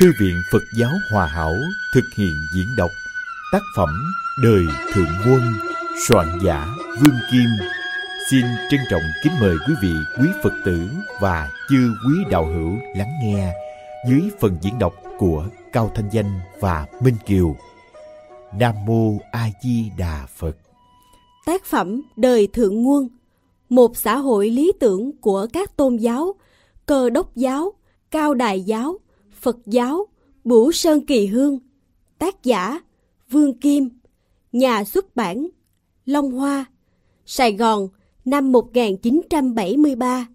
Thư viện Phật giáo Hòa Hảo thực hiện diễn đọc tác phẩm Đời Thượng Quân, soạn giả Vương Kim. Xin trân trọng kính mời quý vị, quý Phật tử và chư quý đạo hữu lắng nghe dưới phần diễn đọc của Cao Thanh Danh và Minh Kiều. Nam Mô A Di Đà Phật. Tác phẩm Đời Thượng Nguồn Một xã hội lý tưởng của các tôn giáo, cơ đốc giáo, cao đài giáo, Phật giáo, Bửu Sơn Kỳ Hương, tác giả Vương Kim, nhà xuất bản Long Hoa, Sài Gòn, năm 1973.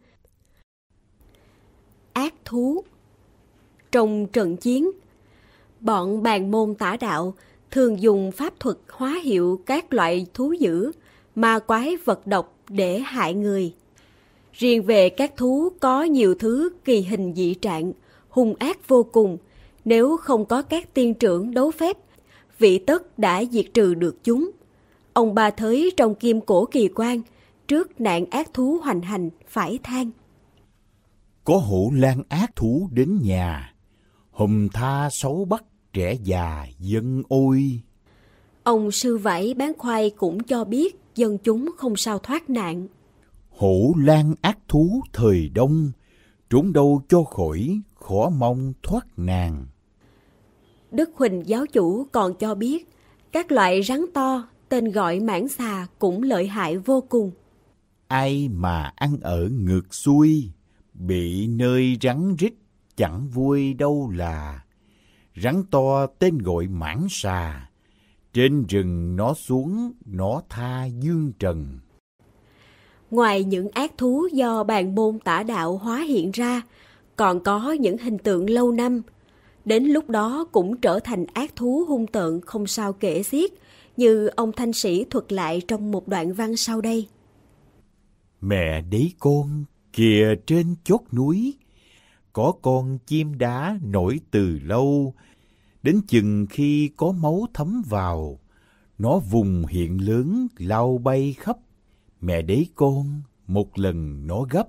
Ác thú Trong trận chiến, bọn bàn môn tả đạo thường dùng pháp thuật hóa hiệu các loại thú dữ, ma quái vật độc để hại người. Riêng về các thú có nhiều thứ kỳ hình dị trạng, hung ác vô cùng, nếu không có các tiên trưởng đấu phép, vị tất đã diệt trừ được chúng. Ông ba thới trong kim cổ kỳ quan, trước nạn ác thú hoành hành phải than. Có hổ lan ác thú đến nhà, hùng tha xấu bắt trẻ già dân ôi. Ông sư vảy bán khoai cũng cho biết dân chúng không sao thoát nạn. Hổ lan ác thú thời đông, trốn đâu cho khỏi, khó mong thoát nàng. Đức Huỳnh giáo chủ còn cho biết, các loại rắn to, tên gọi mãng xà cũng lợi hại vô cùng. Ai mà ăn ở ngược xuôi, bị nơi rắn rít chẳng vui đâu là. Rắn to tên gọi mãng xà, trên rừng nó xuống, nó tha dương trần. Ngoài những ác thú do bàn môn tả đạo hóa hiện ra, còn có những hình tượng lâu năm. Đến lúc đó cũng trở thành ác thú hung tợn không sao kể xiết, như ông thanh sĩ thuật lại trong một đoạn văn sau đây. Mẹ đấy con, kìa trên chốt núi, có con chim đá nổi từ lâu, đến chừng khi có máu thấm vào, nó vùng hiện lớn lao bay khắp. Mẹ đấy con, một lần nó gấp,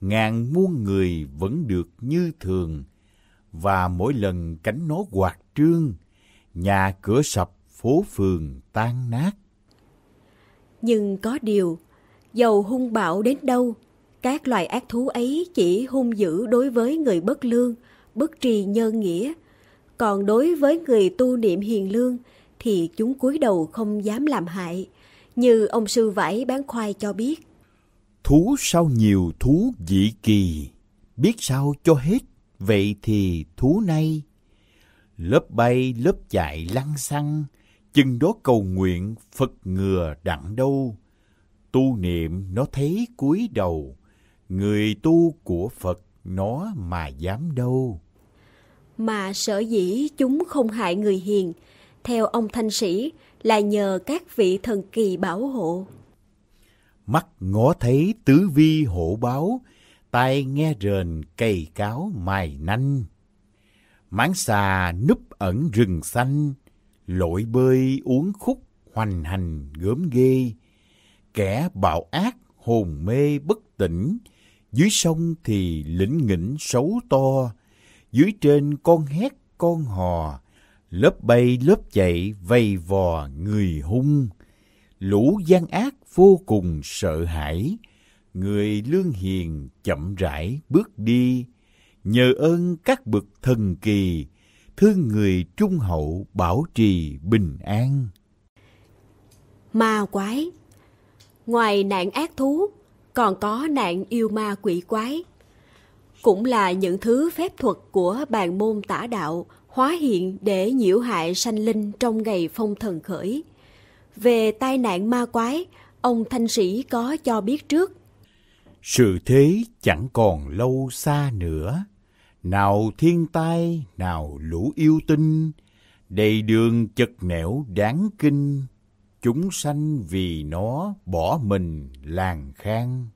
ngàn muôn người vẫn được như thường, và mỗi lần cánh nó quạt trương, nhà cửa sập, phố phường tan nát. Nhưng có điều, dầu hung bạo đến đâu, các loài ác thú ấy chỉ hung dữ đối với người bất lương, bất trì nhân nghĩa, còn đối với người tu niệm hiền lương thì chúng cúi đầu không dám làm hại, như ông sư vải bán khoai cho biết. Thú sao nhiều thú dị kỳ, biết sao cho hết, vậy thì thú nay Lớp bay lớp chạy lăng xăng, chừng đó cầu nguyện Phật ngừa đặng đâu. Tu niệm nó thấy cúi đầu, người tu của Phật nó mà dám đâu. Mà sở dĩ chúng không hại người hiền, theo ông thanh sĩ là nhờ các vị thần kỳ bảo hộ. Mắt ngó thấy tứ vi hộ báo, tai nghe rền cây cáo mài nanh. Máng xà núp ẩn rừng xanh, lội bơi uống khúc hoành hành gớm ghê. Kẻ bạo ác hồn mê bất tỉnh, dưới sông thì lĩnh nghỉnh xấu to, dưới trên con hét con hò, lớp bay lớp chạy vây vò người hung. Lũ gian ác vô cùng sợ hãi, người lương hiền chậm rãi bước đi, nhờ ơn các bậc thần kỳ, thương người trung hậu bảo trì bình an. Ma quái Ngoài nạn ác thú, còn có nạn yêu ma quỷ quái. Cũng là những thứ phép thuật của bàn môn tả đạo hóa hiện để nhiễu hại sanh linh trong ngày phong thần khởi. Về tai nạn ma quái, ông thanh sĩ có cho biết trước. Sự thế chẳng còn lâu xa nữa. Nào thiên tai, nào lũ yêu tinh, đầy đường chật nẻo đáng kinh. Chúng sanh vì nó bỏ mình làng khang.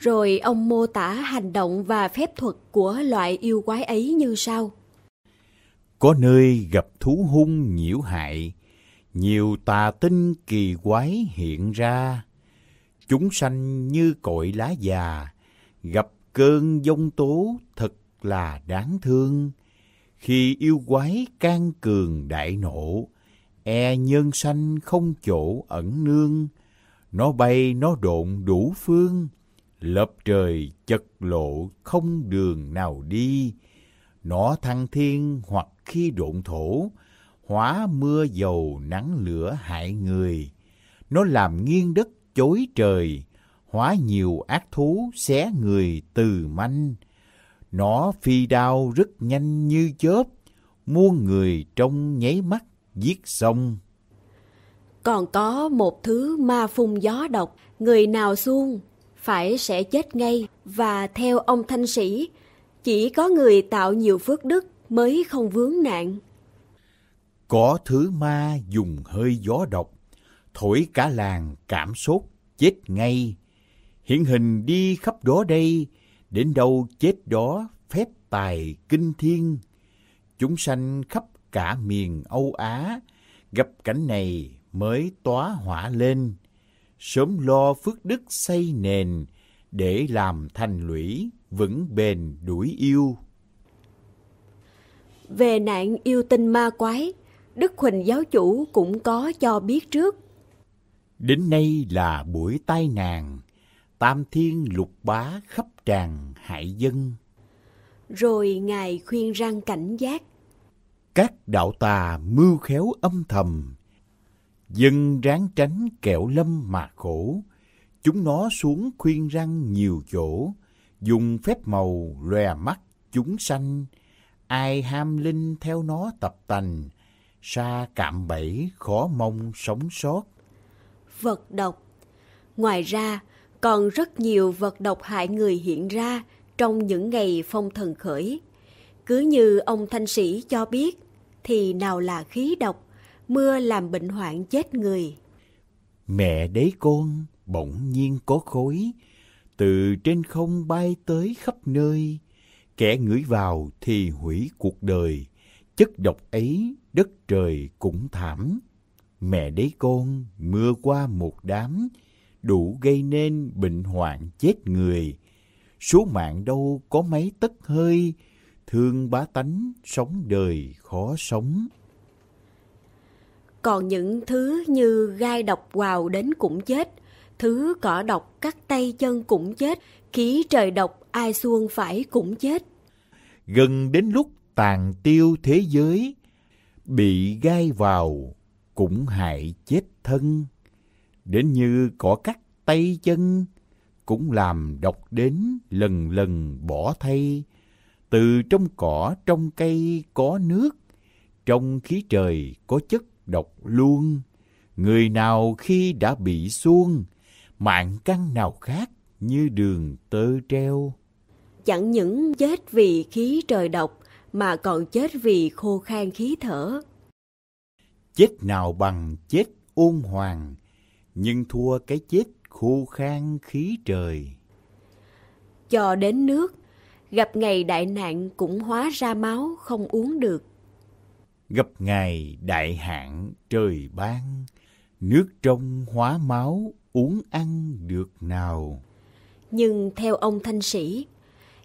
Rồi ông mô tả hành động và phép thuật của loại yêu quái ấy như sau. Có nơi gặp thú hung nhiễu hại, nhiều tà tinh kỳ quái hiện ra. Chúng sanh như cội lá già, gặp cơn giông tố thật là đáng thương. Khi yêu quái can cường đại nộ, e nhân sanh không chỗ ẩn nương. Nó bay nó độn đủ phương, lập trời chật lộ không đường nào đi. Nó thăng thiên hoặc khi độn thổ, hóa mưa dầu nắng lửa hại người. Nó làm nghiêng đất chối trời, hóa nhiều ác thú xé người từ manh. Nó phi đao rất nhanh như chớp, muôn người trong nháy mắt giết xong. Còn có một thứ ma phun gió độc, người nào xuông phải sẽ chết ngay và theo ông thanh sĩ, chỉ có người tạo nhiều phước đức mới không vướng nạn. Có thứ ma dùng hơi gió độc, thổi cả làng cảm sốt chết ngay. Hiện hình đi khắp đó đây, đến đâu chết đó phép tài kinh thiên. Chúng sanh khắp cả miền Âu Á, gặp cảnh này mới tóa hỏa lên. Sớm lo phước đức xây nền, để làm thành lũy vững bền đuổi yêu. Về nạn yêu tinh ma quái, Đức Huỳnh giáo chủ cũng có cho biết trước. Đến nay là buổi tai nạn, tam thiên lục bá khắp tràn hại dân. Rồi Ngài khuyên răng cảnh giác. Các đạo tà mưu khéo âm thầm, dân ráng tránh kẹo lâm mà khổ. Chúng nó xuống khuyên răng nhiều chỗ, dùng phép màu lòe mắt chúng sanh. Ai ham linh theo nó tập tành, xa cạm bẫy khó mong sống sót. Vật độc Ngoài ra, còn rất nhiều vật độc hại người hiện ra trong những ngày phong thần khởi. Cứ như ông Thanh Sĩ cho biết, thì nào là khí độc, mưa làm bệnh hoạn chết người. Mẹ đế con bỗng nhiên có khối, từ trên không bay tới khắp nơi. Kẻ ngửi vào thì hủy cuộc đời, chất độc ấy đất trời cũng thảm. Mẹ đế con mưa qua một đám, đủ gây nên bệnh hoạn chết người. Số mạng đâu có mấy tất hơi, thương bá tánh sống đời khó sống. Còn những thứ như gai độc vào đến cũng chết, thứ cỏ độc cắt tay chân cũng chết, khí trời độc ai xuông phải cũng chết. Gần đến lúc tàn tiêu thế giới, bị gai vào cũng hại chết thân. Đến như cỏ cắt tay chân, cũng làm độc đến lần lần bỏ thay. Từ trong cỏ trong cây có nước, trong khí trời có chất độc luôn. Người nào khi đã bị xuông, mạng căn nào khác như đường tơ treo. Chẳng những chết vì khí trời độc, mà còn chết vì khô khan khí thở. Chết nào bằng chết ôn hoàng, nhưng thua cái chết khô khan khí trời. Cho đến nước, gặp ngày đại nạn cũng hóa ra máu không uống được. Gặp ngày đại hạn trời ban, nước trong hóa máu uống ăn được nào. Nhưng theo ông Thanh Sĩ,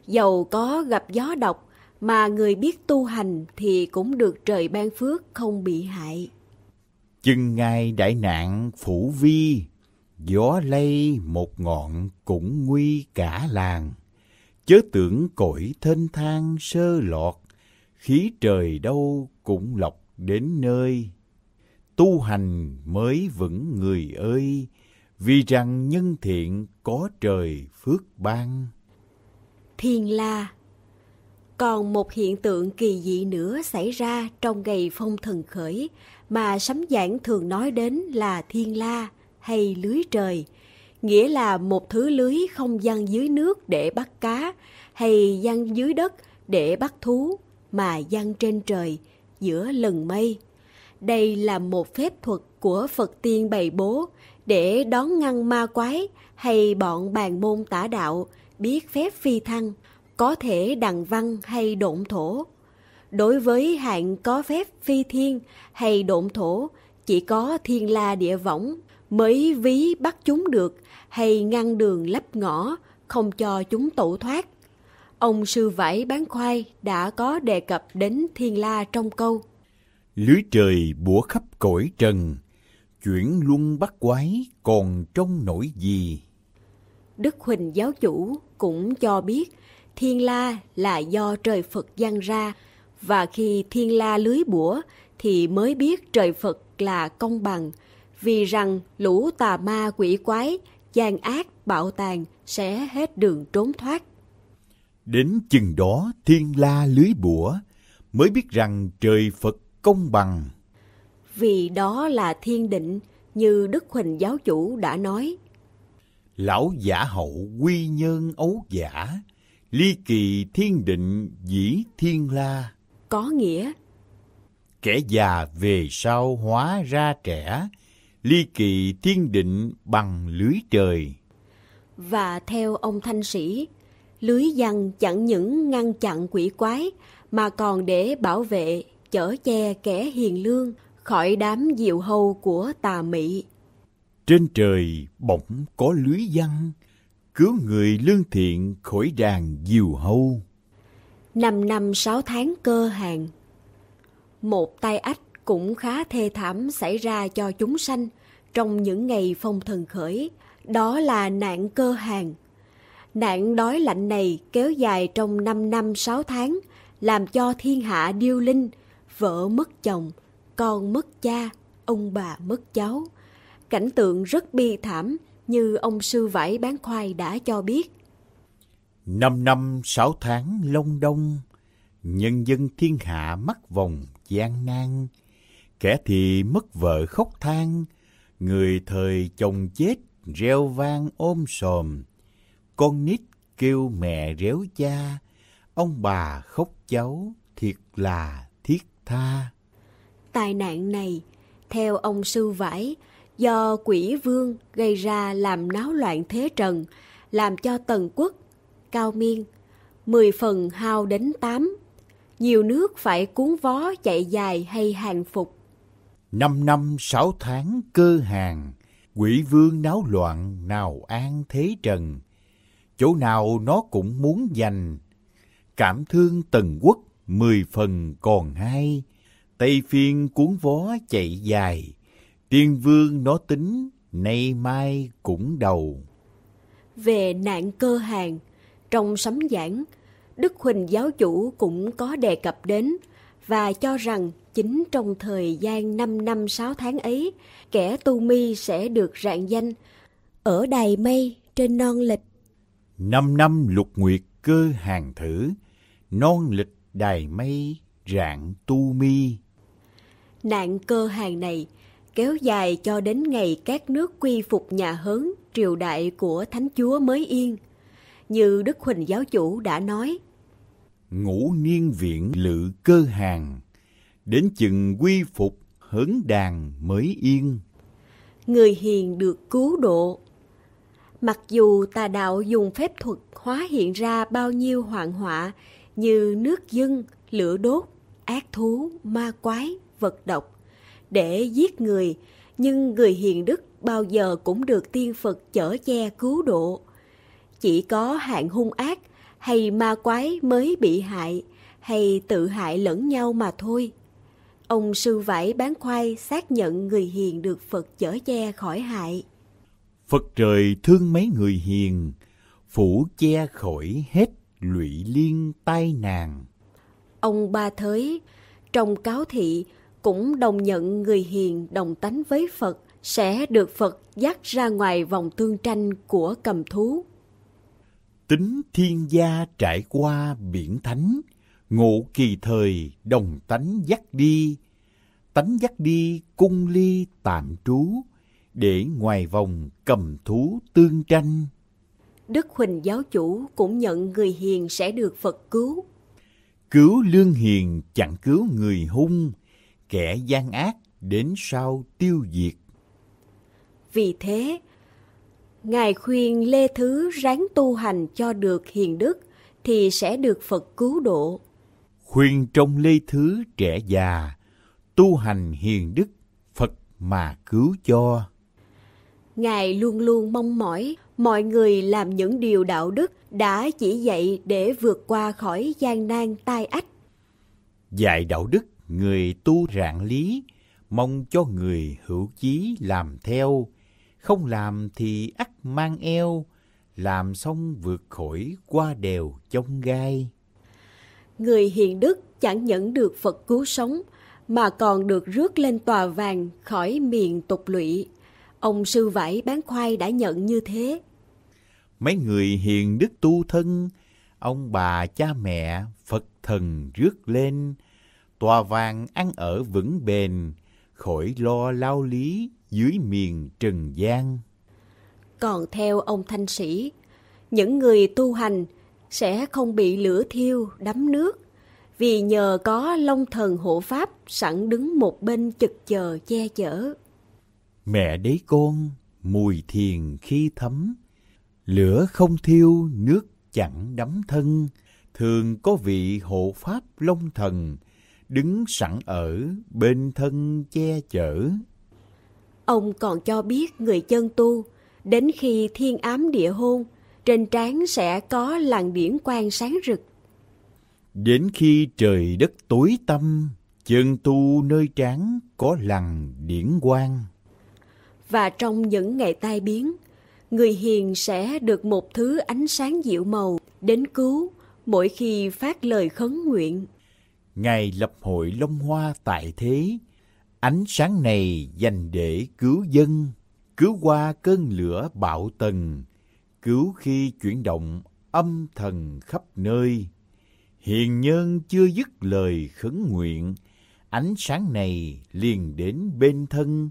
dầu có gặp gió độc mà người biết tu hành thì cũng được trời ban phước không bị hại. Chừng ngày đại nạn phủ vi, gió lây một ngọn cũng nguy cả làng. Chớ tưởng cõi thênh thang sơ lọt, khí trời đâu cũng lọc đến nơi. Tu hành mới vững người ơi, vì rằng nhân thiện có trời phước ban. Thiên La còn một hiện tượng kỳ dị nữa xảy ra trong ngày phong thần khởi mà sấm giảng thường nói đến là thiên la hay lưới trời, nghĩa là một thứ lưới không gian dưới nước để bắt cá hay gian dưới đất để bắt thú mà gian trên trời giữa lần mây. Đây là một phép thuật của Phật tiên bày bố để đón ngăn ma quái hay bọn bàn môn tả đạo biết phép phi thăng, có thể đằng văn hay độn thổ. Đối với hạng có phép phi thiên hay độn thổ, chỉ có thiên la địa võng mới ví bắt chúng được hay ngăn đường lấp ngõ, không cho chúng tẩu thoát. ông sư vải bán khoai đã có đề cập đến thiên la trong câu Lưới trời bủa khắp cõi trần, chuyển luân bắt quái còn trong nổi gì. Đức Huỳnh giáo chủ cũng cho biết thiên la là do trời Phật giăng ra và khi thiên la lưới bủa thì mới biết trời Phật là công bằng vì rằng lũ tà ma quỷ quái gian ác bạo tàn sẽ hết đường trốn thoát. Đến chừng đó thiên la lưới bủa mới biết rằng trời Phật công bằng. Vì đó là thiên định như Đức Huỳnh giáo chủ đã nói. Lão giả hậu quy nhân ấu giả, ly kỳ thiên định dĩ thiên la. Có nghĩa Kẻ già về sau hóa ra trẻ, ly kỳ thiên định bằng lưới trời. Và theo ông Thanh Sĩ, lưới văn chẳng những ngăn chặn quỷ quái mà còn để bảo vệ, chở che kẻ hiền lương khỏi đám diệu hâu của tà mị. Trên trời bỗng có lưới văn, cứu người lương thiện khỏi đàn diều hâu. Năm năm sáu tháng cơ hàng. Một tai ách cũng khá thê thảm xảy ra cho chúng sanh trong những ngày phong thần khởi, đó là nạn cơ hàng. Nạn đói lạnh này kéo dài trong 5 năm 6 tháng, làm cho thiên hạ điêu linh, vợ mất chồng, con mất cha, ông bà mất cháu. Cảnh tượng rất bi thảm như ông sư vải bán khoai đã cho biết. Năm năm sáu tháng long đông, nhân dân thiên hạ mắc vòng gian nan. Kẻ thì mất vợ khóc than, người thời chồng chết reo vang ôm sòm. Con nít kêu mẹ réo cha, ông bà khóc cháu, thiệt là thiết tha. Tai nạn này, theo ông sư vải, do quỷ vương gây ra làm náo loạn thế trần, làm cho tần quốc, cao miên, mười phần hao đến tám. Nhiều nước phải cuốn vó chạy dài hay hàng phục. Năm năm sáu tháng cơ hàng, quỷ vương náo loạn nào an thế trần. Chỗ nào nó cũng muốn giành. Cảm thương tần quốc mười phần còn hai. Tây phiên cuốn vó chạy dài. Tiên vương nó tính, nay mai cũng đầu. Về nạn cơ hàng, trong sấm giảng, Đức Huỳnh giáo chủ cũng có đề cập đến và cho rằng chính trong thời gian 5 năm 6 tháng ấy, kẻ tu mi sẽ được rạng danh ở đài mây trên non lịch. Năm năm lục nguyệt cơ hàng thử, non lịch đài mây rạng tu mi. Nạn cơ hàng này kéo dài cho đến ngày các nước quy phục nhà Hớn, triều đại của Thánh Chúa mới yên. Như Đức Huỳnh giáo chủ đã nói, Ngũ niên viện lự cơ hàng, đến chừng quy phục hớn đàn mới yên. người hiền được cứu độ. Mặc dù tà đạo dùng phép thuật hóa hiện ra bao nhiêu hoạn họa như nước dâng, lửa đốt, ác thú, ma quái, vật độc để giết người, nhưng người hiền đức bao giờ cũng được tiên Phật chở che cứu độ. Chỉ có hạng hung ác hay ma quái mới bị hại hay tự hại lẫn nhau mà thôi. Ông sư vải bán khoai xác nhận người hiền được Phật chở che khỏi hại. Phật trời thương mấy người hiền, phủ che khỏi hết lụy liên tai nạn. Ông Ba Thới trong cáo thị cũng đồng nhận người hiền đồng tánh với Phật sẽ được Phật dắt ra ngoài vòng tương tranh của cầm thú. Tính thiên gia trải qua biển thánh, ngộ kỳ thời đồng tánh dắt đi, tánh dắt đi cung ly tạm trú, để ngoài vòng cầm thú tương tranh. Đức Huỳnh giáo chủ cũng nhận người hiền sẽ được Phật cứu. Cứu lương hiền chẳng cứu người hung, kẻ gian ác đến sau tiêu diệt. Vì thế, Ngài khuyên Lê Thứ ráng tu hành cho được hiền đức thì sẽ được Phật cứu độ. Khuyên trong lê thứ trẻ già, tu hành hiền đức, Phật mà cứu cho. Ngài luôn luôn mong mỏi mọi người làm những điều đạo đức đã chỉ dạy để vượt qua khỏi gian nan tai ách. Dạy đạo đức, người tu rạng lý, mong cho người hữu chí làm theo, không làm thì ắt mang eo, làm xong vượt khỏi qua đèo chông gai. Người hiền đức chẳng những được Phật cứu sống, mà còn được rước lên tòa vàng khỏi miền tục lụy. Ông sư vải bán khoai đã nhận như thế. Mấy người hiền đức tu thân, ông bà cha mẹ, Phật thần rước lên, tòa vàng ăn ở vững bền, khỏi lo lao lý dưới miền trần gian. Còn theo ông thanh sĩ, những người tu hành sẽ không bị lửa thiêu đắm nước vì nhờ có long thần hộ pháp sẵn đứng một bên chực chờ che chở. Mẹ đấy con, mùi thiền khi thấm, lửa không thiêu, nước chẳng đắm thân, thường có vị hộ pháp long thần, đứng sẵn ở bên thân che chở. Ông còn cho biết người chân tu, đến khi thiên ám địa hôn, trên trán sẽ có làn điển quang sáng rực. Đến khi trời đất tối tăm, chân tu nơi trán có lằn điển quang. Và trong những ngày tai biến, người hiền sẽ được một thứ ánh sáng dịu màu đến cứu mỗi khi phát lời khấn nguyện. Ngày lập hội Long Hoa tại thế, ánh sáng này dành để cứu dân, cứu qua cơn lửa bạo tần, cứu khi chuyển động âm thần khắp nơi. Hiền nhân chưa dứt lời khấn nguyện, ánh sáng này liền đến bên thân,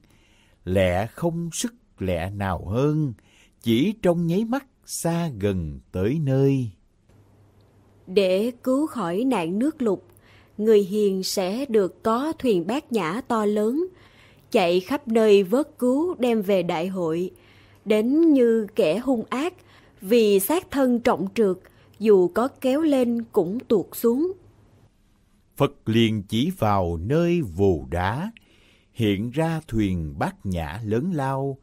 lẽ không sức lẽ nào hơn, chỉ trong nháy mắt xa gần tới nơi. Để cứu khỏi nạn nước lụt, người hiền sẽ được có thuyền bát nhã to lớn, chạy khắp nơi vớt cứu đem về đại hội, đến như kẻ hung ác, vì xác thân trọng trượt, dù có kéo lên cũng tuột xuống. Phật liền chỉ vào nơi vù đá, hiện ra thuyền bát nhã lớn lao,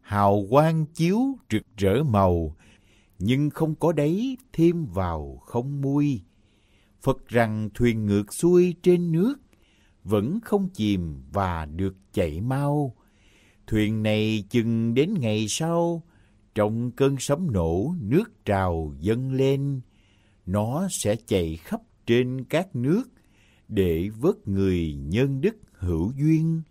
hào quang chiếu rực rỡ màu, nhưng không có đấy thêm vào không muôi. Phật rằng thuyền ngược xuôi trên nước, vẫn không chìm và được chạy mau. Thuyền này chừng đến ngày sau, trong cơn sấm nổ nước trào dâng lên, nó sẽ chạy khắp trên các nước để vớt người nhân đức hữu duyên,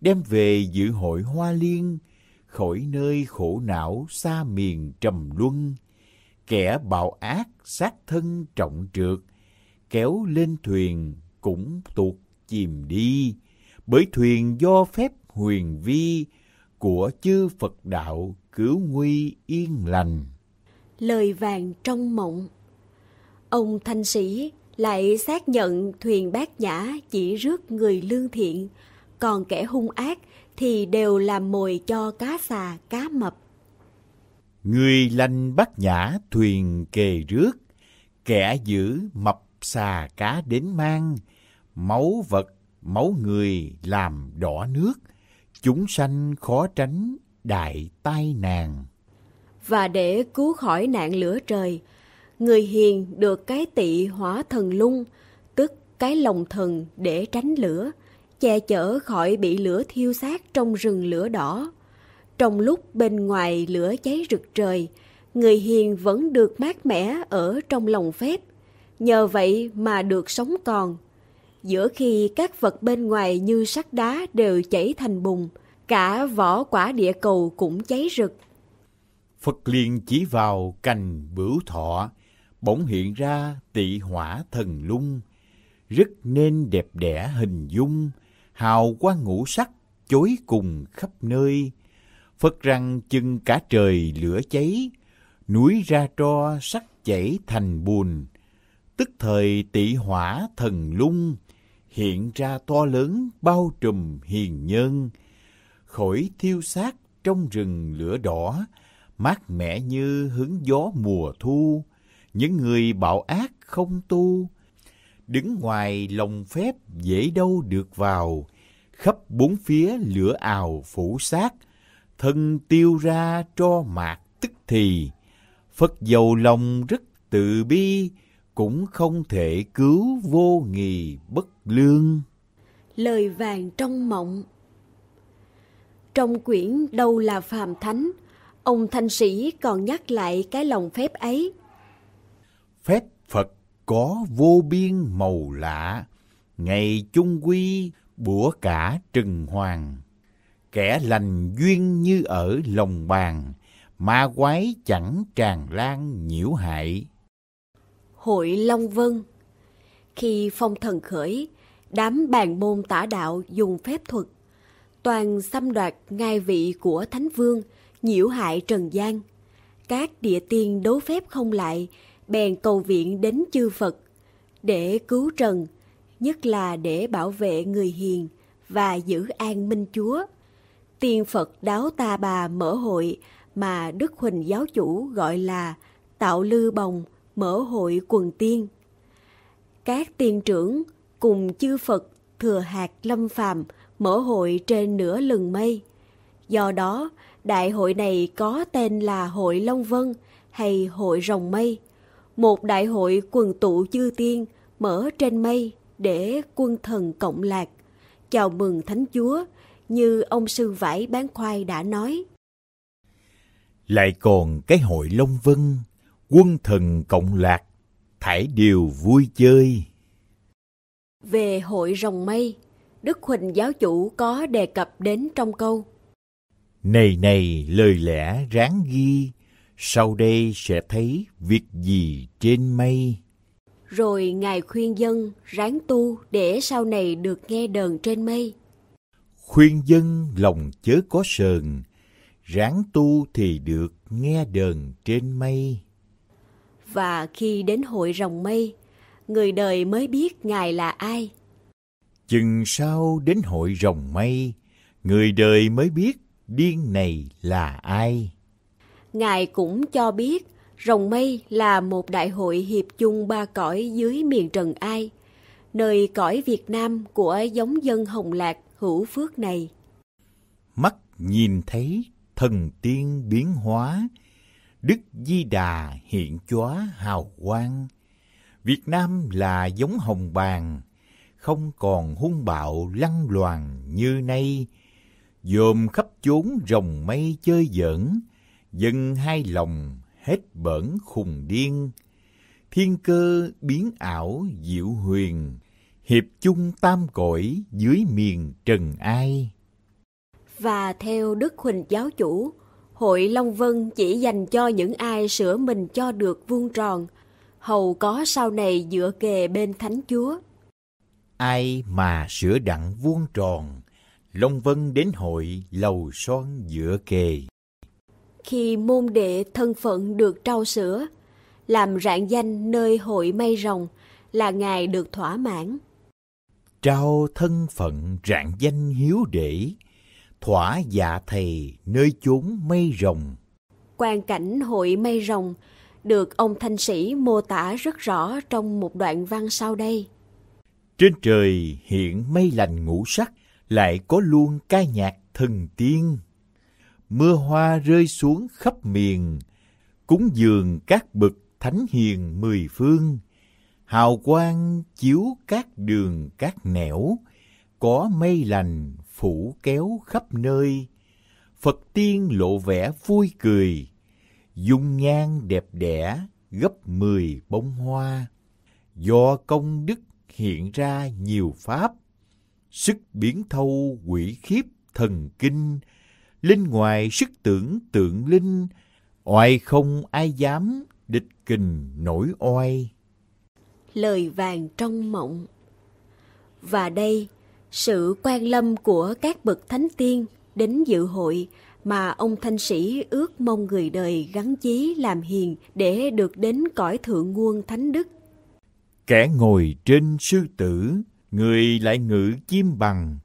đem về dự hội hoa liên, khỏi nơi khổ não xa miền trầm luân. Kẻ bạo ác sát thân trọng trượt, kéo lên thuyền cũng tuột chìm đi, bởi thuyền do phép huyền vi của chư Phật đạo cứu nguy yên lành. Lời vàng trong mộng Ông thanh sĩ lại xác nhận thuyền bát nhã chỉ rước người lương thiện, còn kẻ hung ác thì đều làm mồi cho cá xà, cá mập. Người lành bát nhã thuyền kề rước, kẻ giữ mập xà cá đến mang, máu vật, máu người làm đỏ nước, chúng sanh khó tránh đại tai nạn. Và để cứu khỏi nạn lửa trời, người hiền được cái tị hỏa thần lung, tức cái lồng thần để tránh lửa, che chở khỏi bị lửa thiêu xác trong rừng lửa đỏ. Trong lúc bên ngoài lửa cháy rực trời, người hiền vẫn được mát mẻ ở trong lòng phép, nhờ vậy mà được sống còn. Giữa khi các vật bên ngoài như sắt đá đều chảy thành bùn, cả vỏ quả địa cầu cũng cháy rực. Phật liền chỉ vào cành bửu thọ, bỗng hiện ra tị hỏa thần lung, rất nên đẹp đẽ hình dung, hào quang ngũ sắc chối cùng khắp nơi. Phật rằng chừng cả trời lửa cháy, núi ra tro sắc chảy thành bùn, tức thời tị hỏa thần lung hiện ra to lớn bao trùm hiền nhân, khỏi thiêu xác trong rừng lửa đỏ, mát mẻ như hứng gió mùa thu, những người bạo ác không tu, đứng ngoài lòng phép dễ đâu được vào, khắp bốn phía lửa ào phủ sát, thân tiêu ra tro mạc tức thì, Phật giàu lòng rất từ bi, cũng không thể cứu vô nghì bất lương. Lời vàng trong mộng Trong quyển Đâu là phàm thánh, ông thanh sĩ còn nhắc lại cái lòng phép ấy. Phép Phật có vô biên màu lạ, ngày chung quy bủa cả trừng hoàng. Kẻ lành duyên như ở lòng bàn, ma quái chẳng tràn lan nhiễu hại. Hội Long Vân Khi phong thần khởi, đám bàn môn tả đạo dùng phép thuật, toàn xâm đoạt ngai vị của Thánh Vương, nhiễu hại Trần gian. Các địa tiên đấu phép không lại, bèn cầu viện đến chư Phật để cứu Trần, nhất là để bảo vệ người hiền và giữ an minh chúa. Tiên Phật đáo ta bà mở hội mà Đức Huỳnh giáo chủ gọi là tạo lư bồng mở hội quần tiên. Các tiên trưởng cùng chư Phật thừa hạt lâm phàm mở hội trên nửa lừng mây. Do đó, đại hội này có tên là Hội Long Vân hay Hội Rồng Mây. Một đại hội quần tụ chư tiên mở trên mây để quân thần cộng lạc, chào mừng Thánh Chúa như ông sư vải bán khoai đã nói. Lại còn cái hội Long Vân, quân thần cộng lạc, thải đều vui chơi. Về hội rồng mây, Đức Huỳnh giáo chủ có đề cập đến trong câu. Này này lời lẽ ráng ghi, sau đây sẽ thấy việc gì trên mây. Rồi Ngài khuyên dân ráng tu để sau này được nghe đờn trên mây. Khuyên dân lòng chớ có sờn, ráng tu thì được nghe đờn trên mây. Và khi đến hội rồng mây, người đời mới biết Ngài là ai. Chừng sau đến hội rồng mây, người đời mới biết điên này là ai. Ngài cũng cho biết rồng mây là một đại hội hiệp chung ba cõi dưới miền Trần Ai, nơi cõi Việt Nam của giống dân Hồng Lạc hữu phước này. Mắt nhìn thấy thần tiên biến hóa, Đức Di Đà hiện chóa hào quang. Việt Nam là giống hồng bàng, không còn hung bạo lăng loàn như nay. Dồn khắp chốn rồng mây chơi giỡn, dân hai lòng hết bẩn khùng điên. Thiên cơ biến ảo diệu huyền, hiệp chung tam cõi dưới miền trần ai. Và theo Đức Huỳnh giáo chủ, Hội Long Vân chỉ dành cho những ai sửa mình cho được vuông tròn, hầu có sau này dựa kề bên Thánh Chúa. Ai mà sửa đặng vuông tròn, Long Vân đến hội lầu son dựa kề. Khi môn đệ thân phận được trao sữa, làm rạng danh nơi hội mây rồng là Ngài được thỏa mãn. Trao thân phận rạng danh hiếu đệ, thỏa dạ thầy nơi chốn mây rồng. Quan cảnh hội mây rồng được ông thanh sĩ mô tả rất rõ trong một đoạn văn sau đây. Trên trời hiện mây lành ngũ sắc, lại có luôn ca nhạc thần tiên. Mưa hoa rơi xuống khắp miền, cúng dường các bậc thánh hiền mười phương. Hào quang chiếu các đường các nẻo, có mây lành phủ kéo khắp nơi. Phật tiên lộ vẻ vui cười, dung nhan đẹp đẽ gấp mười bông hoa. Do công đức hiện ra nhiều pháp, sức biến thâu quỷ khiếp thần kinh, linh ngoài sức tưởng tượng linh, oai không ai dám địch kình nổi oai. Lời vàng trong mộng Và đây, sự quan lâm của các bậc thánh tiên đến dự hội mà ông thanh sĩ ước mong người đời gắn chí làm hiền để được đến cõi thượng nguồn thánh đức. Kẻ ngồi trên sư tử, người lại ngự chim bằng,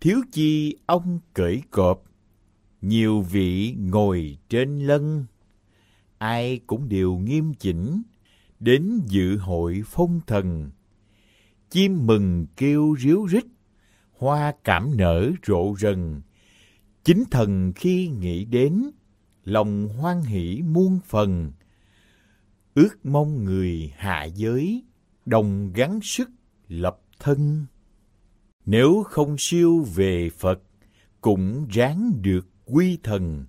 thiếu chi ông cởi cọp, nhiều vị ngồi trên lân. Ai cũng đều nghiêm chỉnh, đến dự hội phong thần. Chim mừng kêu ríu rít, hoa cảm nở rộ rần. Chính thần khi nghĩ đến, lòng hoan hỷ muôn phần. Ước mong người hạ giới, đồng gắng sức lập thân. Nếu không siêu về Phật, cũng ráng được quy thần,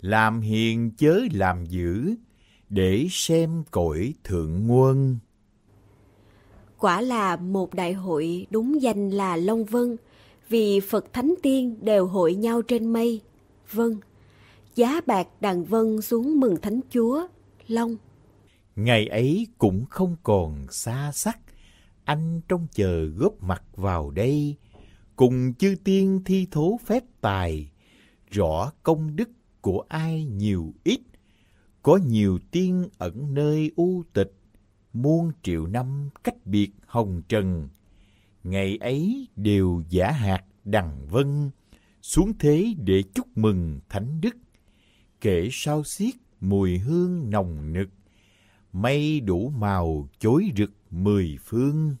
làm hiền chớ làm dữ, để xem cõi thượng nguồn. Quả là một đại hội đúng danh là Long Vân, vì Phật Thánh Tiên đều hội nhau trên mây. Vâng, giá bạc đàn vân xuống mừng Thánh Chúa, Long. Ngày ấy cũng không còn xa sắc, anh trông chờ góp mặt vào đây, cùng chư tiên thi thố phép tài, rõ công đức của ai nhiều ít, có nhiều tiên ẩn nơi u tịch, muôn triệu năm cách biệt hồng trần. Ngày ấy đều giả hạt đằng vân, xuống thế để chúc mừng thánh đức. Kể sao xiết mùi hương nồng nực, mây đủ màu chối rực mười phương.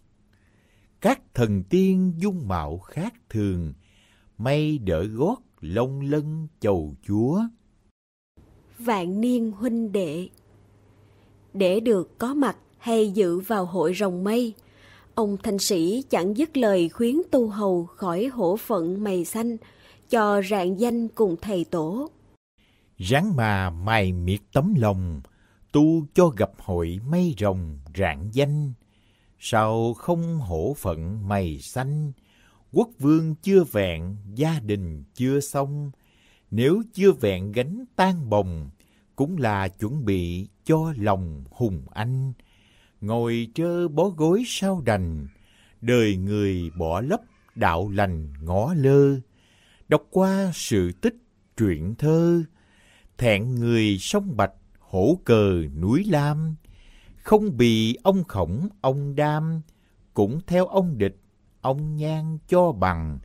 Các thần tiên dung mạo khác thường, mây đỡ gót lông lân chầu chúa. Vạn niên huynh đệ Để được có mặt hay dự vào hội rồng mây, ông thanh sĩ chẳng dứt lời khuyến tu hầu khỏi hổ phận mày xanh, cho rạng danh cùng thầy tổ. Ráng mà mày miệt tấm lòng, tu cho gặp hội mây rồng rạng danh. Sao không hổ phận mày xanh, quốc vương chưa vẹn, gia đình chưa xong. Nếu chưa vẹn gánh tan bồng, cũng là chuẩn bị cho lòng hùng anh. Ngồi chơ bó gối sao đành, đời người bỏ lấp đạo lành ngó lơ. Đọc qua sự tích truyện thơ, thẹn người sông Bạch hổ cờ núi Lam, không bị ông khổng ông đam, cũng theo ông địch, ông nhan cho bằng,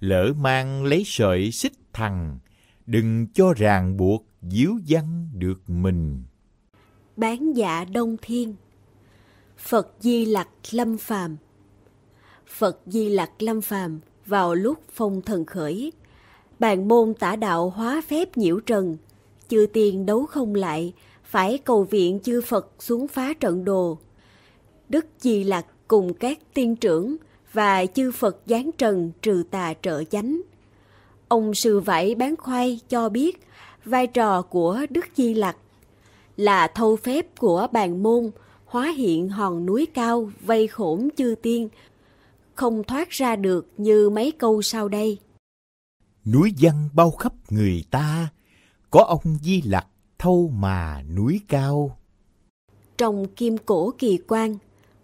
lỡ mang lấy sợi xích thằng, đừng cho ràng buộc díu dăng được mình. Bán dạ Đông Thiên Phật Di Lặc Lâm Phàm Phật Di Lặc Lâm Phàm vào lúc phong thần khởi, bàn môn tả đạo hóa phép nhiễu trần, chư tiên đấu không lại, phải cầu viện chư Phật xuống phá trận đồ. Đức Di Lặc cùng các tiên trưởng và chư Phật giáng trần trừ tà trợ chánh. Ông sư vải bán khoai cho biết vai trò của Đức Di Lặc là thâu phép của bàn môn hóa hiện hòn núi cao vây khổn chư tiên, không thoát ra được như mấy câu sau đây. Núi văn bao khắp người ta, có ông Di Lặc thâu mà núi cao. Trong Kim Cổ Kỳ Quan,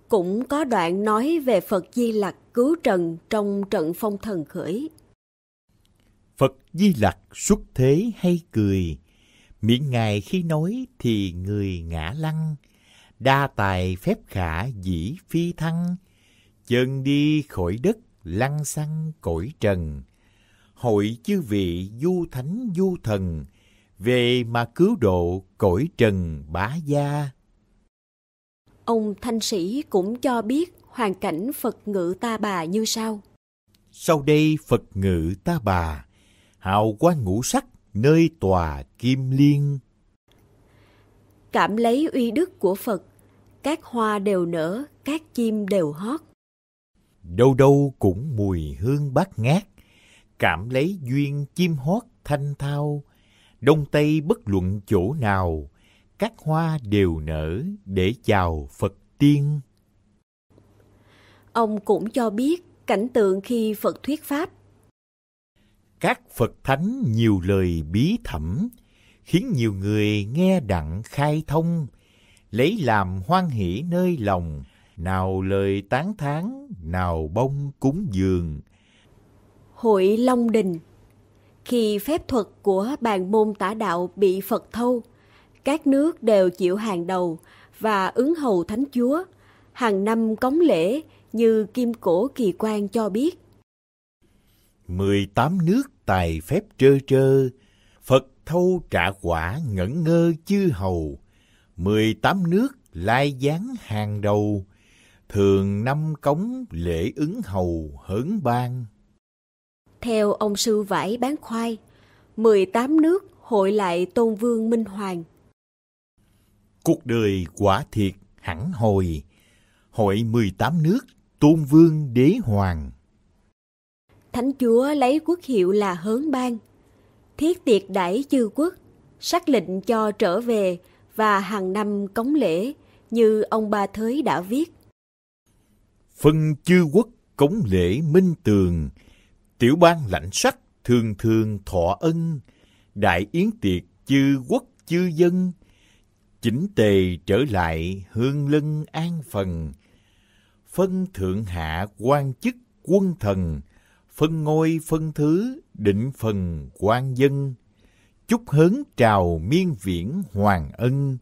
cũng có đoạn nói về Phật Di Lặc cứu trần trong trận phong thần khởi. Phật Di Lặc xuất thế hay cười, miệng ngài khi nói thì người ngã lăng, đa tài phép khả dĩ phi thăng, chân đi khỏi đất lăng xăng cõi trần. Hội chư vị du thánh du thần, về mà cứu độ cõi trần bá gia. Ông Thanh Sĩ cũng cho biết hoàn cảnh Phật ngự ta bà như sau. Sau đây Phật ngự ta bà, hào quang ngũ sắc nơi tòa kim liên. Cảm lấy uy đức của Phật, các hoa đều nở, các chim đều hót. Đâu đâu cũng mùi hương bát ngát, cảm lấy duyên chim hót thanh thao, đông tây bất luận chỗ nào, các hoa đều nở để chào Phật tiên. Ông cũng cho biết cảnh tượng khi Phật thuyết pháp. Các Phật Thánh nhiều lời bí thẳm, khiến nhiều người nghe đặng khai thông, lấy làm hoan hỷ nơi lòng, nào lời tán thán, nào bông cúng dường. Hội Long Đình Khi phép thuật của bàn môn tả đạo bị Phật thâu, các nước đều chịu hàng đầu và ứng hầu Thánh Chúa, hàng năm cống lễ như Kim Cổ Kỳ Quan cho biết. 18 nước tài phép trơ trơ, Phật thâu trả quả ngẩn ngơ chư hầu, 18 nước lai giáng hàng đầu, thường năm cống lễ ứng hầu hớn ban. Theo ông sư vải bán khoai, 18 nước hội lại tôn vương Minh Hoàng. Cuộc đời quả thiệt hẳn hồi, hội 18 nước tôn vương đế hoàng. Thánh chúa lấy quốc hiệu là Hớn Bang, thiết tiệc đãi chư quốc, sắc lệnh cho trở về và hàng năm cống lễ như ông Ba Thới đã viết. Phân chư quốc cống lễ minh tường, tiểu bang lãnh sắc thường thường thọ ân, đại yến tiệc chư quốc chư dân, chỉnh tề trở lại hương lân an phần, phân thượng hạ quan chức quân thần, phân ngôi phân thứ định phần quan dân, chúc hớn trào miên viễn hoàng ân,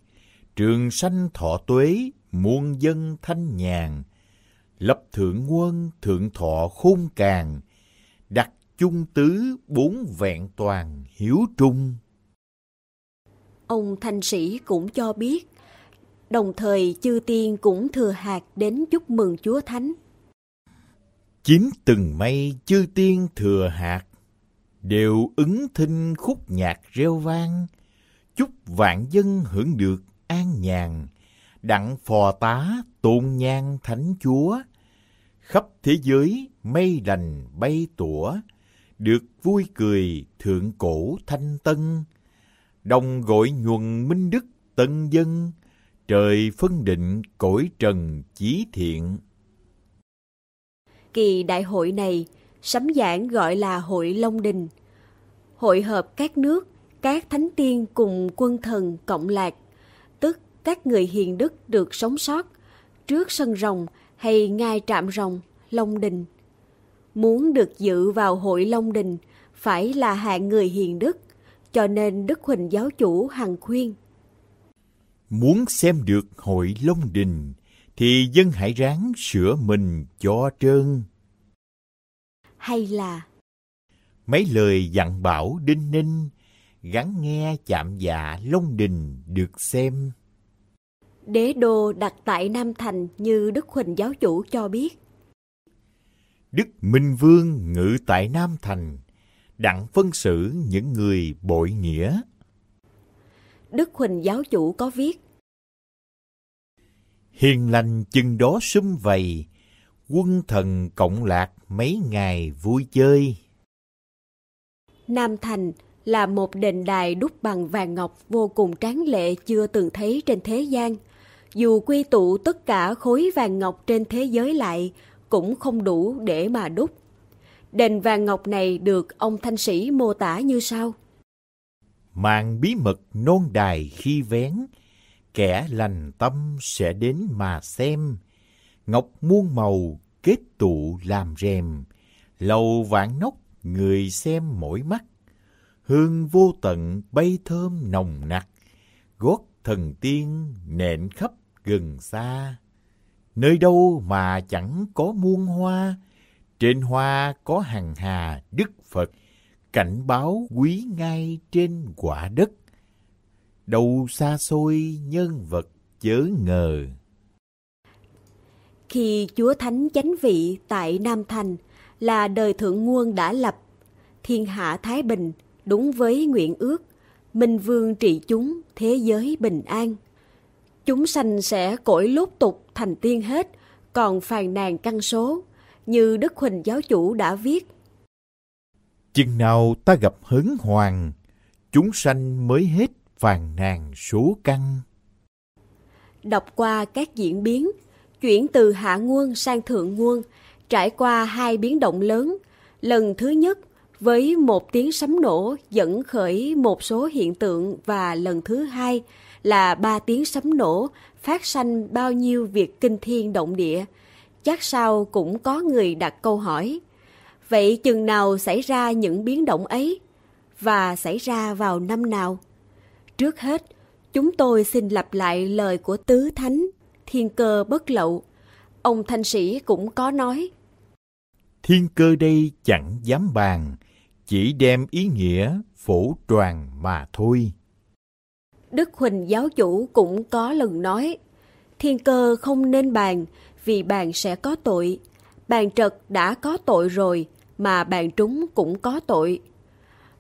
trường sanh thọ tuế muôn dân thanh nhàn, lập thượng quân thượng thọ khôn càng, đặt chung tứ bốn vẹn toàn hiếu trung. Ông thanh sĩ cũng cho biết, đồng thời chư tiên cũng thừa hạt đến chúc mừng Chúa Thánh. Chín từng mây chư tiên thừa hạt, đều ứng thinh khúc nhạc reo vang, chúc vạn dân hưởng được an nhàn, đặng phò tá tôn nhang thánh chúa, khắp thế giới mây lành bay tủa, được vui cười thượng cổ thanh tân, đồng gọi nhuần minh đức tân dân, trời phân định cõi trần chí thiện. Kỳ đại hội này, sấm giảng gọi là hội Long Đình, hội hợp các nước, các thánh tiên cùng quân thần cộng lạc, tức các người hiền đức được sống sót trước sân rồng hay ngai trạm rồng, Long Đình. Muốn được dự vào hội Long Đình phải là hạng người hiền đức, cho nên Đức Huỳnh giáo chủ hằng khuyên. Muốn xem được hội Long Đình thì dân hãy ráng sửa mình cho trơn. Hay là Mấy lời dặn bảo đinh ninh, gắn nghe chạm dạ Long Đình được xem. đế đô đặt tại Nam Thành như Đức Huỳnh giáo chủ cho biết. Đức Minh Vương ngự tại Nam Thành, đặng phân xử những người bội nghĩa. Đức Huỳnh giáo chủ có viết. Hiền lành chừng đó sum vầy, quân thần cộng lạc mấy ngày vui chơi. Nam Thành là một đền đài đúc bằng vàng ngọc vô cùng tráng lệ chưa từng thấy trên thế gian. Dù quy tụ tất cả khối vàng ngọc trên thế giới lại, cũng không đủ để mà đúc. Đền vàng ngọc này được ông Thanh Sĩ mô tả như sau. Mạng bí mật non đài khi vén, kẻ lành tâm sẽ đến mà xem. Ngọc muôn màu kết tụ làm rèm, lầu vạn nóc người xem mỗi mắt. Hương vô tận bay thơm nồng nặc, gót thần tiên nện khắp gần xa. Nơi đâu mà chẳng có muôn hoa, trên hoa có hàng hà Đức Phật, cảnh báo quý ngay trên quả đất. Đâu xa xôi nhân vật chớ ngờ. Khi Chúa Thánh chánh vị tại Nam Thành là đời Thượng Nguồn đã lập, thiên hạ Thái Bình đúng với nguyện ước, Minh Vương trị chúng, thế giới bình an. Chúng sanh sẽ cõi lốt tục thành tiên hết, còn phàn nàn căn số, như Đức Huỳnh giáo chủ đã viết. Chừng nào ta gặp hớn hoàng, chúng sanh mới hết phàn nàn số căn. Đọc qua các diễn biến, chuyển từ hạ nguồn sang thượng nguồn, trải qua hai biến động lớn. Lần thứ nhất, với một tiếng sấm nổ dẫn khởi một số hiện tượng và lần thứ hai là ba tiếng sấm nổ phát sanh bao nhiêu việc kinh thiên động địa. Chắc sau cũng có người đặt câu hỏi. Vậy chừng nào xảy ra những biến động ấy? Và xảy ra vào năm nào? Trước hết, chúng tôi xin lặp lại lời của Tứ Thánh, Thiên Cơ Bất Lậu. Ông Thanh Sĩ cũng có nói. Thiên cơ đây chẳng dám bàn, chỉ đem ý nghĩa phổ tròn mà thôi. Đức Huỳnh giáo chủ cũng có lần nói, thiên cơ không nên bàn, vì bàn sẽ có tội. Bàn trật đã có tội rồi, mà bàn trúng cũng có tội.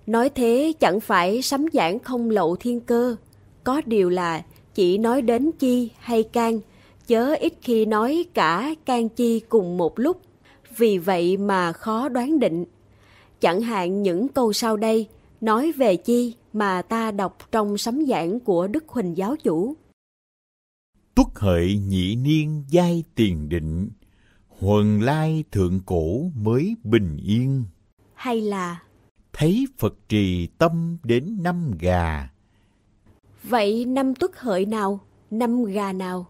Nói thế chẳng phải sấm giảng không lậu thiên cơ, có điều là chỉ nói đến chi hay can, chớ ít khi nói cả can chi cùng một lúc, vì vậy mà khó đoán định. Chẳng hạn những câu sau đây nói về chi mà ta đọc trong sấm giảng của Đức Huỳnh Giáo Chủ. Tuất hợi nhị niên giai tiền định, huần lai thượng cổ mới bình yên. Hay là Thấy Phật trì tâm đến năm gà. Vậy năm tuất hợi nào, năm gà nào?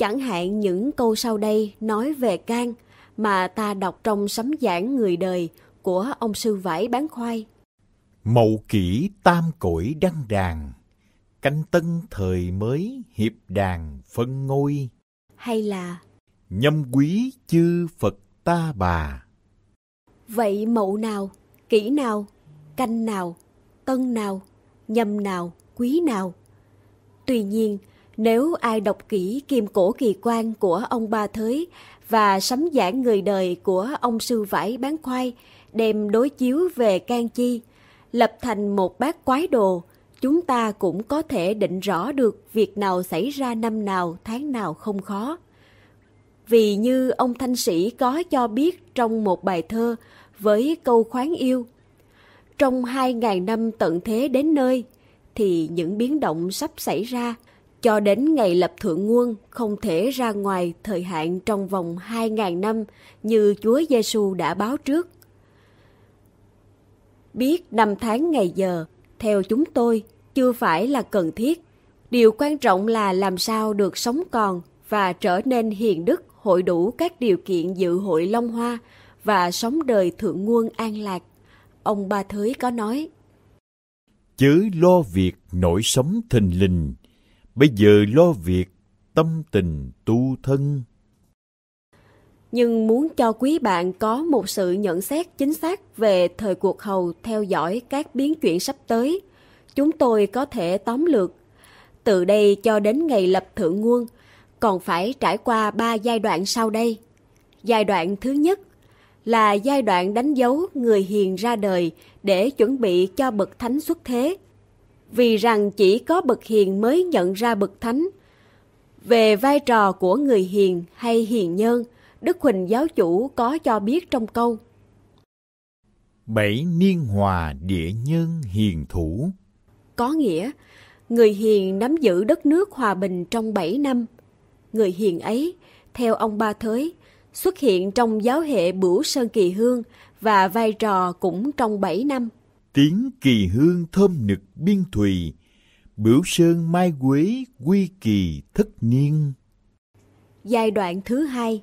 Chẳng hạn những câu sau đây nói về can mà ta đọc trong sấm giảng người đời của ông sư vải bán khoai. Mậu kỷ tam cõi đăng đàn, canh tân thời mới hiệp đàn phân ngôi. Hay là Nhâm quý chư Phật ta bà, vậy mậu nào, kỷ nào, canh nào, tân nào, nhâm nào, quý nào? Tuy nhiên, nếu ai đọc kỹ Kim Cổ Kỳ Quan của ông Ba Thới và sấm giảng người đời của ông Sư Vải Bán Khoai đem đối chiếu về can chi, lập thành một bát quái đồ, chúng ta cũng có thể định rõ được việc nào xảy ra năm nào, tháng nào không khó. Vì như ông Thanh Sĩ có cho biết trong một bài thơ với câu khoáng yêu, trong hai ngàn năm tận thế đến nơi, thì những biến động sắp xảy ra, cho đến ngày lập thượng nguồn không thể ra ngoài thời hạn trong vòng hai ngàn năm như Chúa Giêsu đã báo trước. Biết năm tháng ngày giờ, theo chúng tôi, chưa phải là cần thiết. Điều quan trọng là làm sao được sống còn và trở nên hiền đức hội đủ các điều kiện dự hội Long Hoa và sống đời thượng nguồn an lạc. Ông Ba Thới có nói, chớ lo việc nổi sống thình lình, bây giờ lo việc tâm tình tu thân. nhưng muốn cho quý bạn có một sự nhận xét chính xác về thời cuộc hầu theo dõi các biến chuyển sắp tới, chúng tôi có thể tóm lược. Từ đây cho đến ngày lập thượng nguồn, còn phải trải qua ba giai đoạn sau đây. Giai đoạn thứ nhất là giai đoạn đánh dấu người hiền ra đời để chuẩn bị cho bậc thánh xuất thế. Vì rằng chỉ có bậc hiền mới nhận ra bậc thánh. Về vai trò của người hiền hay hiền nhân, Đức Huỳnh giáo chủ có cho biết trong câu Bảy niên hòa địa nhân hiền thủ, có nghĩa người hiền nắm giữ đất nước hòa bình trong 7 năm. Người hiền ấy, theo ông Ba Thới, xuất hiện trong giáo hệ Bửu Sơn Kỳ Hương và vai trò cũng trong 7 năm tiếng kỳ hương thơm nực biên thùy, bửu sơn mai quế quy kỳ thất niên. Giai đoạn thứ hai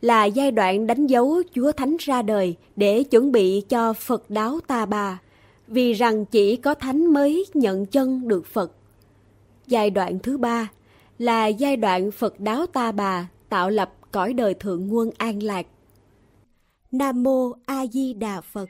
là giai đoạn đánh dấu Chúa Thánh ra đời để chuẩn bị cho Phật đáo ta bà, vì rằng chỉ có Thánh mới nhận chân được Phật. Giai đoạn thứ ba là giai đoạn Phật đáo ta bà tạo lập cõi đời thượng nguồn an lạc. Nam Mô A Di Đà Phật